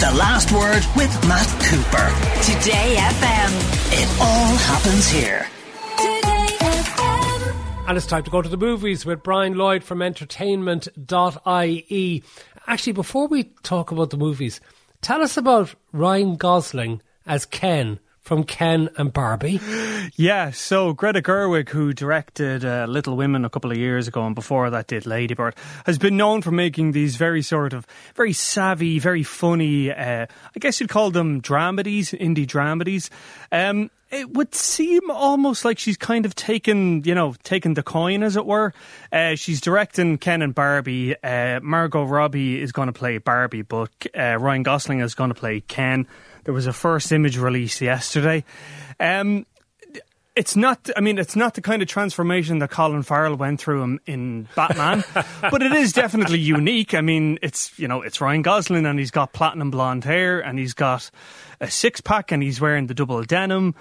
The Last Word with Matt Cooper. Today FM. It all happens here. Today FM And it's time to go to the movies with Brian Lloyd from entertainment.ie. Actually, before we talk about the movies, tell us about Ryan Gosling as Ken from Ken and Barbie. Yeah, so Greta Gerwig, who directed uh, Little Women a couple of years ago and before that did Ladybird, has been known for making these very sort of very savvy, very funny, uh, I guess you'd call them dramedies, indie dramedies. Um, it would seem almost like she's kind of taken, you know, taken the coin, as it were. Uh, she's directing Ken and Barbie. Uh, Margot Robbie is going to play Barbie, but uh, Ryan Gosling is going to play Ken. There was a first image release yesterday. Um, it's not. I mean, it's not the kind of transformation that Colin Farrell went through in, in Batman, but it is definitely unique. I mean, it's you know, it's Ryan Gosling, and he's got platinum blonde hair, and he's got a six pack, and he's wearing the double denim.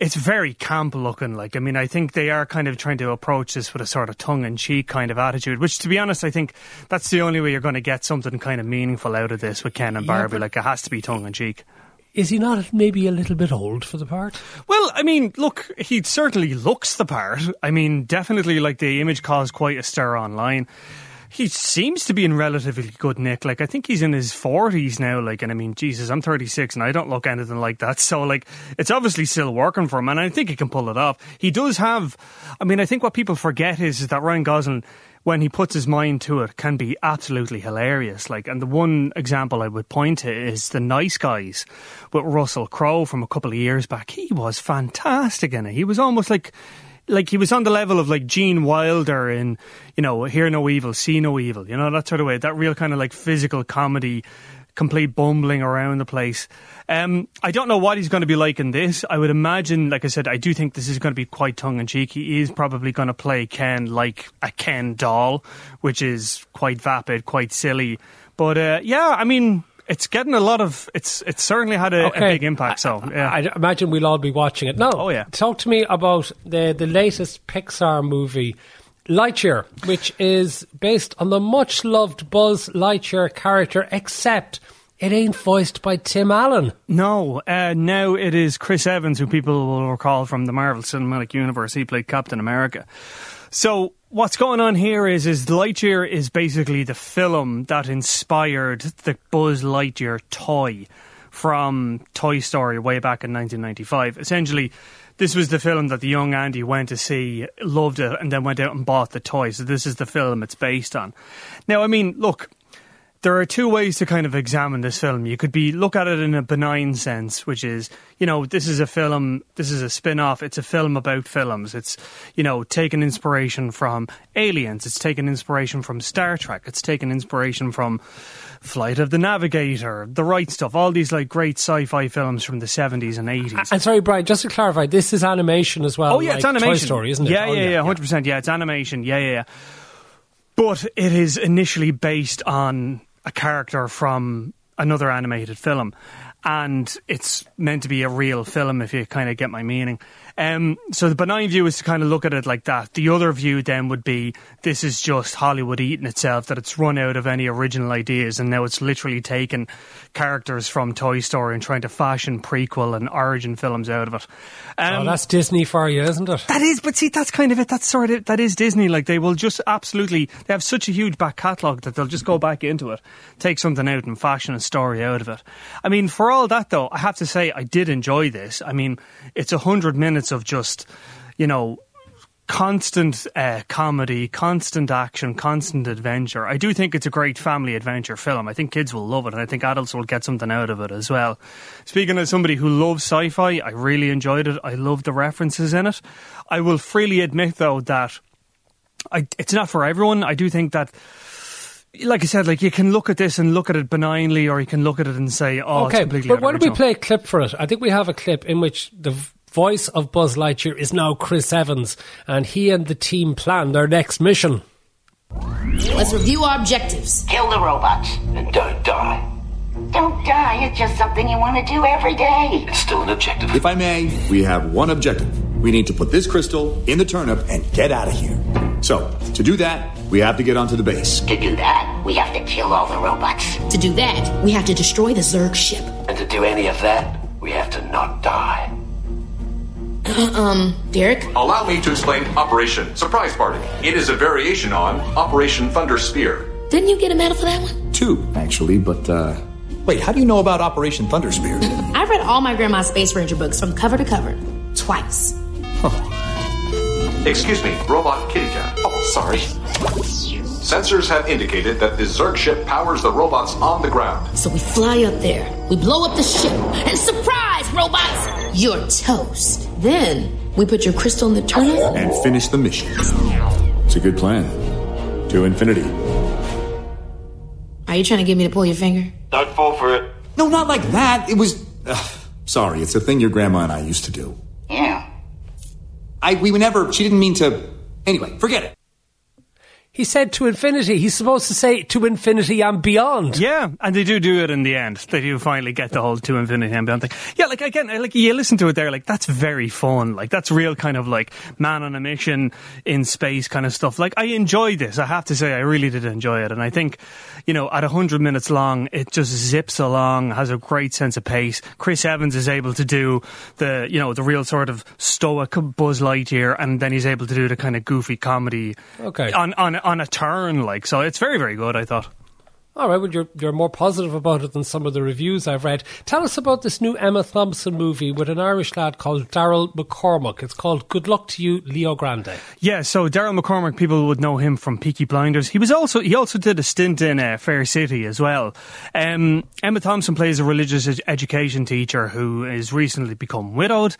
It's very camp looking. Like, I mean, I think they are kind of trying to approach this with a sort of tongue in cheek kind of attitude. Which, to be honest, I think that's the only way you're going to get something kind of meaningful out of this with Ken and Barbie. like, it has to be tongue in cheek. Is he not maybe a little bit old for the part? Well, I mean, look, he certainly looks the part. I mean, definitely, like the image caused quite a stir online. He seems to be in relatively good nick. Like, I think he's in his forties now. Like, and I mean, Jesus, I'm 36 and I don't look anything like that. So, like, it's obviously still working for him, and I think he can pull it off. He does have. I mean, I think what people forget is, is that Ryan Gosling. When he puts his mind to it, can be absolutely hilarious. Like, and the one example I would point to is the Nice Guys with Russell Crowe from a couple of years back. He was fantastic in it. He was almost like like he was on the level of like Gene Wilder in, you know, Hear No Evil, See No Evil, you know, that sort of way. That real kind of like physical comedy, complete bumbling around the place. Um, I don't know what he's going to be like in this. I would imagine, like I said, I do think this is going to be quite tongue in cheek. He is probably going to play Ken like a Ken doll, which is quite vapid, quite silly. But uh, yeah, I mean, it's getting a lot of. It's it's certainly had a, a big impact. So yeah. I, I imagine we'll all be watching it. No. Oh, yeah. Talk to me about the the latest Pixar movie. Lightyear, which is based on the much loved Buzz Lightyear character, except it ain't voiced by Tim Allen. No, uh, now it is Chris Evans, who people will recall from the Marvel Cinematic Universe. He played Captain America. So what's going on here is is Lightyear is basically the film that inspired the Buzz Lightyear toy from Toy Story way back in 1995. Essentially, this was the film that the young Andy went to see, loved it, and then went out and bought the toy. So this is the film it's based on. Now, I mean, look, there are two ways to kind of examine this film. You could be look at it in a benign sense, which is, you know, this is a film, this is a spin-off, it's a film about films. It's, you know, taken inspiration from Aliens, it's taken inspiration from Star Trek, it's taken inspiration from Flight of the Navigator, The Right Stuff, all these like great sci-fi films from the 70s and 80s. And sorry, Brian, just to clarify, this is animation as well. Oh yeah, it's animation. Toy Story, isn't it? Yeah, Oh, yeah, yeah, hundred percent. Yeah, it's animation. Yeah, yeah, yeah. But it is initially based on a character from another animated film, and it's meant to be a real film. If you kind of get my meaning. Um, so the benign view is to kind of look at it like that. The other view then would be this is just Hollywood eating itself, that it's run out of any original ideas, and now it's literally taken characters from Toy Story and trying to fashion prequel and origin films out of it. Oh, Um, that's Disney for you, isn't it? that is, but see, that's kind of it. That's sort of that is Disney. Like they will just absolutely. They have such a huge back catalogue that they'll just go back into it, take something out, and fashion a story out of it. I mean, for all that though, I have to say I did enjoy this. I mean, it's a hundred minutes of just, you know. Constant uh, comedy, constant action, constant adventure. I do think it's a great family adventure film. I think kids will love it, and I think adults will get something out of it as well. Speaking as somebody who loves sci fi, I really enjoyed it. I love the references in it. I will freely admit, though, that I, it's not for everyone. I do think that, like I said, like you can look at this and look at it benignly, or you can look at it and say, "Oh, it's okay, completely." but why don't we play a clip for it? I think we have a clip in which the voice of Buzz Lightyear is now Chris Evans, and he and the team plan their next mission. Let's review our objectives. Kill the robots. And don't die. Don't die. It's just something you want to do every day. It's still an objective. If I may, we have one objective. We need to put this crystal in the turnip and get out of here. So, to do that, we have to get onto the base. To do that, we have to kill all the robots. To do that, we have to destroy the Zurg ship. And to do any of that, we have to not die. Um, Derek? Allow me to explain Operation Surprise Party. It is a variation on Operation Thunder Spear. Didn't you get a medal for that one? Two, actually, but, uh. Wait, how do you know about Operation Thunder Spear? I read all my grandma's Space Ranger books from cover to cover. Twice. Excuse me, Robot Kitty Cat. Oh, sorry. Sensors have indicated that the Zurg ship powers the robots on the ground. So we fly up there, we blow up the ship, and surprise, robots! You're toast. Then we put your crystal in the tunnel And finish the mission. It's a good plan. To infinity. Are you trying to get me to pull your finger? Don't fall for it. No, not like that. It was. Uh, sorry, it's a thing your grandma and I used to do. Yeah. I we never. She didn't mean to. Anyway, forget it. He said to infinity. He's supposed to say to infinity and beyond. Yeah, and they do do it in the end. They do finally get the whole to infinity and beyond thing. Yeah, like again, uh, like you listen to it there, like that's very fun. Like that's real kind of like man on a mission in space kind of stuff. Like I enjoy this. I have to say, I really did enjoy it, and I think, you know, at hundred minutes long, it just zips along, has a great sense of pace. Chris Evans is able to do the, you know, the real sort of stoic Buzz Lightyear, and then he's able to do the kind of goofy comedy. Okay. On on on a turn, like so, it's very very good. I thought. All right, well, you're, you're more positive about it than some of the reviews I've read. Tell us about this new Emma Thompson movie with an Irish lad called Daryl McCormack. It's called Good Luck to You, Leo Grande. Yeah, so Daryl McCormack, people would know him from Peaky Blinders. He was also he also did a stint in uh, Fair City as well. Um, Emma Thompson plays a religious ed- education teacher who is recently become widowed,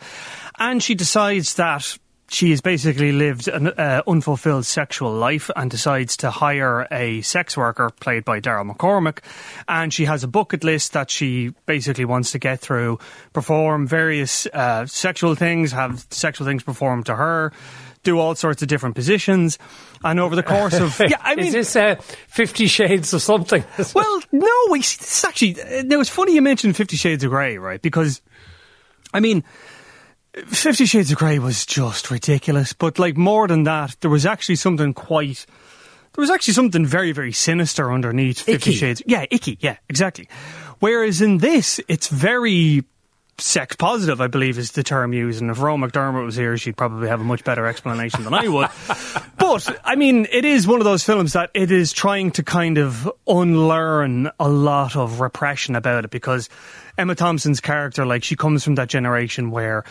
and she decides that she has basically lived an uh, unfulfilled sexual life and decides to hire a sex worker played by Daryl McCormack. And she has a bucket list that she basically wants to get through, perform various uh, sexual things, have sexual things performed to her. Do all sorts of different positions, and over the course of yeah, I mean, Is this uh, Fifty Shades of something? well, no, we this is actually. uh, It was funny you mentioned Fifty Shades of Grey, right? Because, I mean, Fifty Shades of Grey was just ridiculous. But like more than that, there was actually something quite. There was actually something very, very sinister underneath Fifty Icky. Shades. Yeah, icky. Yeah, exactly. Whereas in this, it's very sex positive, I believe is the term used. And if Ro McDermott was here, she'd probably have a much better explanation than I would. but, I mean, it is one of those films that it is trying to kind of unlearn a lot of repression about it because Emma Thompson's character, like, she comes from that generation where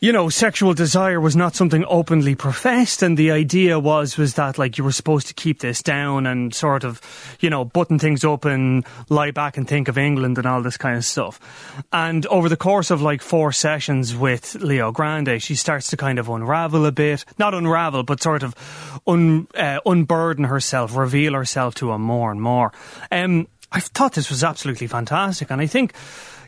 you know, sexual desire was not something openly professed, and the idea was was that like you were supposed to keep this down and sort of, you know, button things up and lie back and think of England and all this kind of stuff. And over the course of like four sessions with Leo Grande, she starts to kind of unravel a bit, not unravel, but sort of un, uh, unburden herself, reveal herself to him more and more. Um, I thought this was absolutely fantastic, and I think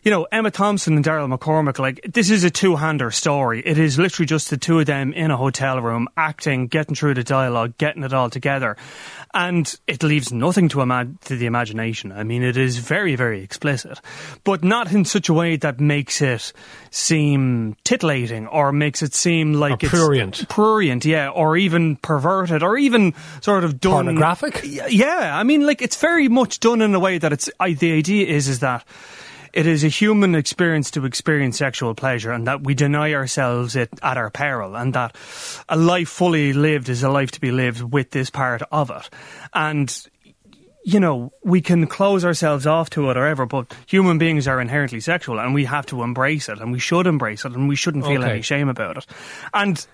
you know, Emma Thompson and Daryl McCormack, like, this is a two hander story. It is literally just the two of them in a hotel room, acting, getting through the dialogue, getting it all together. And it leaves nothing to, ima- to the imagination. I mean, it is very, very explicit, but not in such a way that makes it seem titillating or makes it seem like Or it's prurient. prurient, yeah, or even perverted, or even sort of done Pornographic? Yeah, I mean, like it's very much done in a way that it's. I, the idea is is that it is a human experience to experience sexual pleasure, and that we deny ourselves it at our peril, and that a life fully lived is a life to be lived with this part of it, and. You know, we can close ourselves off to it or ever, but human beings are inherently sexual and we have to embrace it and we should embrace it and we shouldn't feel Okay. any shame about it. And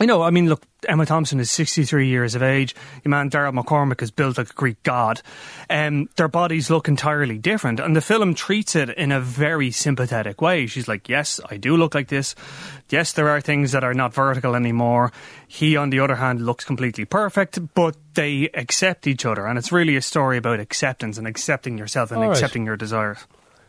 I know, I mean, look, Emma Thompson is 63 years of age. Your man Daryl McCormack is built like a Greek god. Um, their bodies look entirely different, and the film treats it in a very sympathetic way. She's like, Yes, I do look like this. Yes, there are things that are not vertical anymore. He, on the other hand, looks completely perfect, but they accept each other, and it's really a story about acceptance and accepting yourself and right. accepting your desires.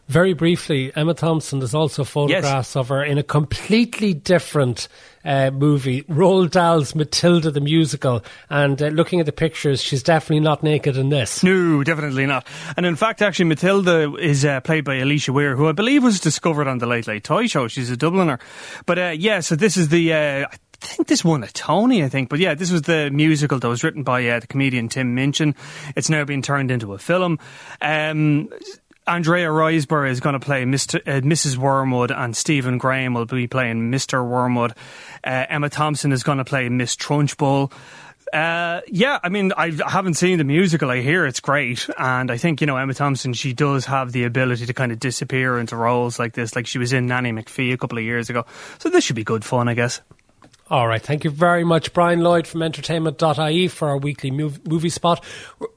Very briefly, Emma Thompson, there's also photographs of her in a completely different uh, movie, Roald Dahl's Matilda the Musical. And uh, looking at the pictures, she's definitely not naked in this. No, definitely not. And in fact, actually, Matilda is uh, played by Alisha Weir, who I believe was discovered on the Late Late Toy Show. She's a Dubliner. But uh, yeah, so this is the. Uh, I think this won a Tony, I think. But yeah, this was the musical that was written by uh, the comedian Tim Minchin. It's now been turned into a film. Um, Andrea Riseborough is going to play Mr., uh, Mrs. Wormwood, and Stephen Graham will be playing Mr. Wormwood. Uh, Emma Thompson is going to play Miss Trunchbull. Uh, yeah, I mean, I haven't seen the musical. I hear it's great, and I think you know Emma Thompson. She does have the ability to kind of disappear into roles like this, like she was in Nanny McPhee a couple of years ago. So this should be good fun, I guess. All right. Thank you very much, Brian Lloyd from entertainment.ie for our weekly movie spot.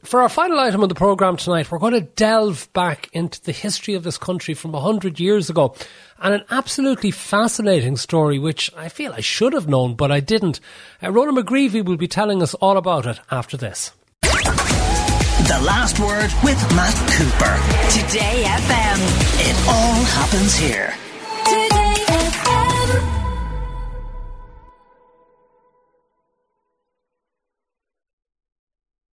For our final item on the programme tonight, we're going to delve back into the history of this country from 100 years ago and an absolutely fascinating story which I feel I should have known, but I didn't. Uh, Ronan McGreevy will be telling us all about it after this. The last word with Matt Cooper. Today FM. It all happens here.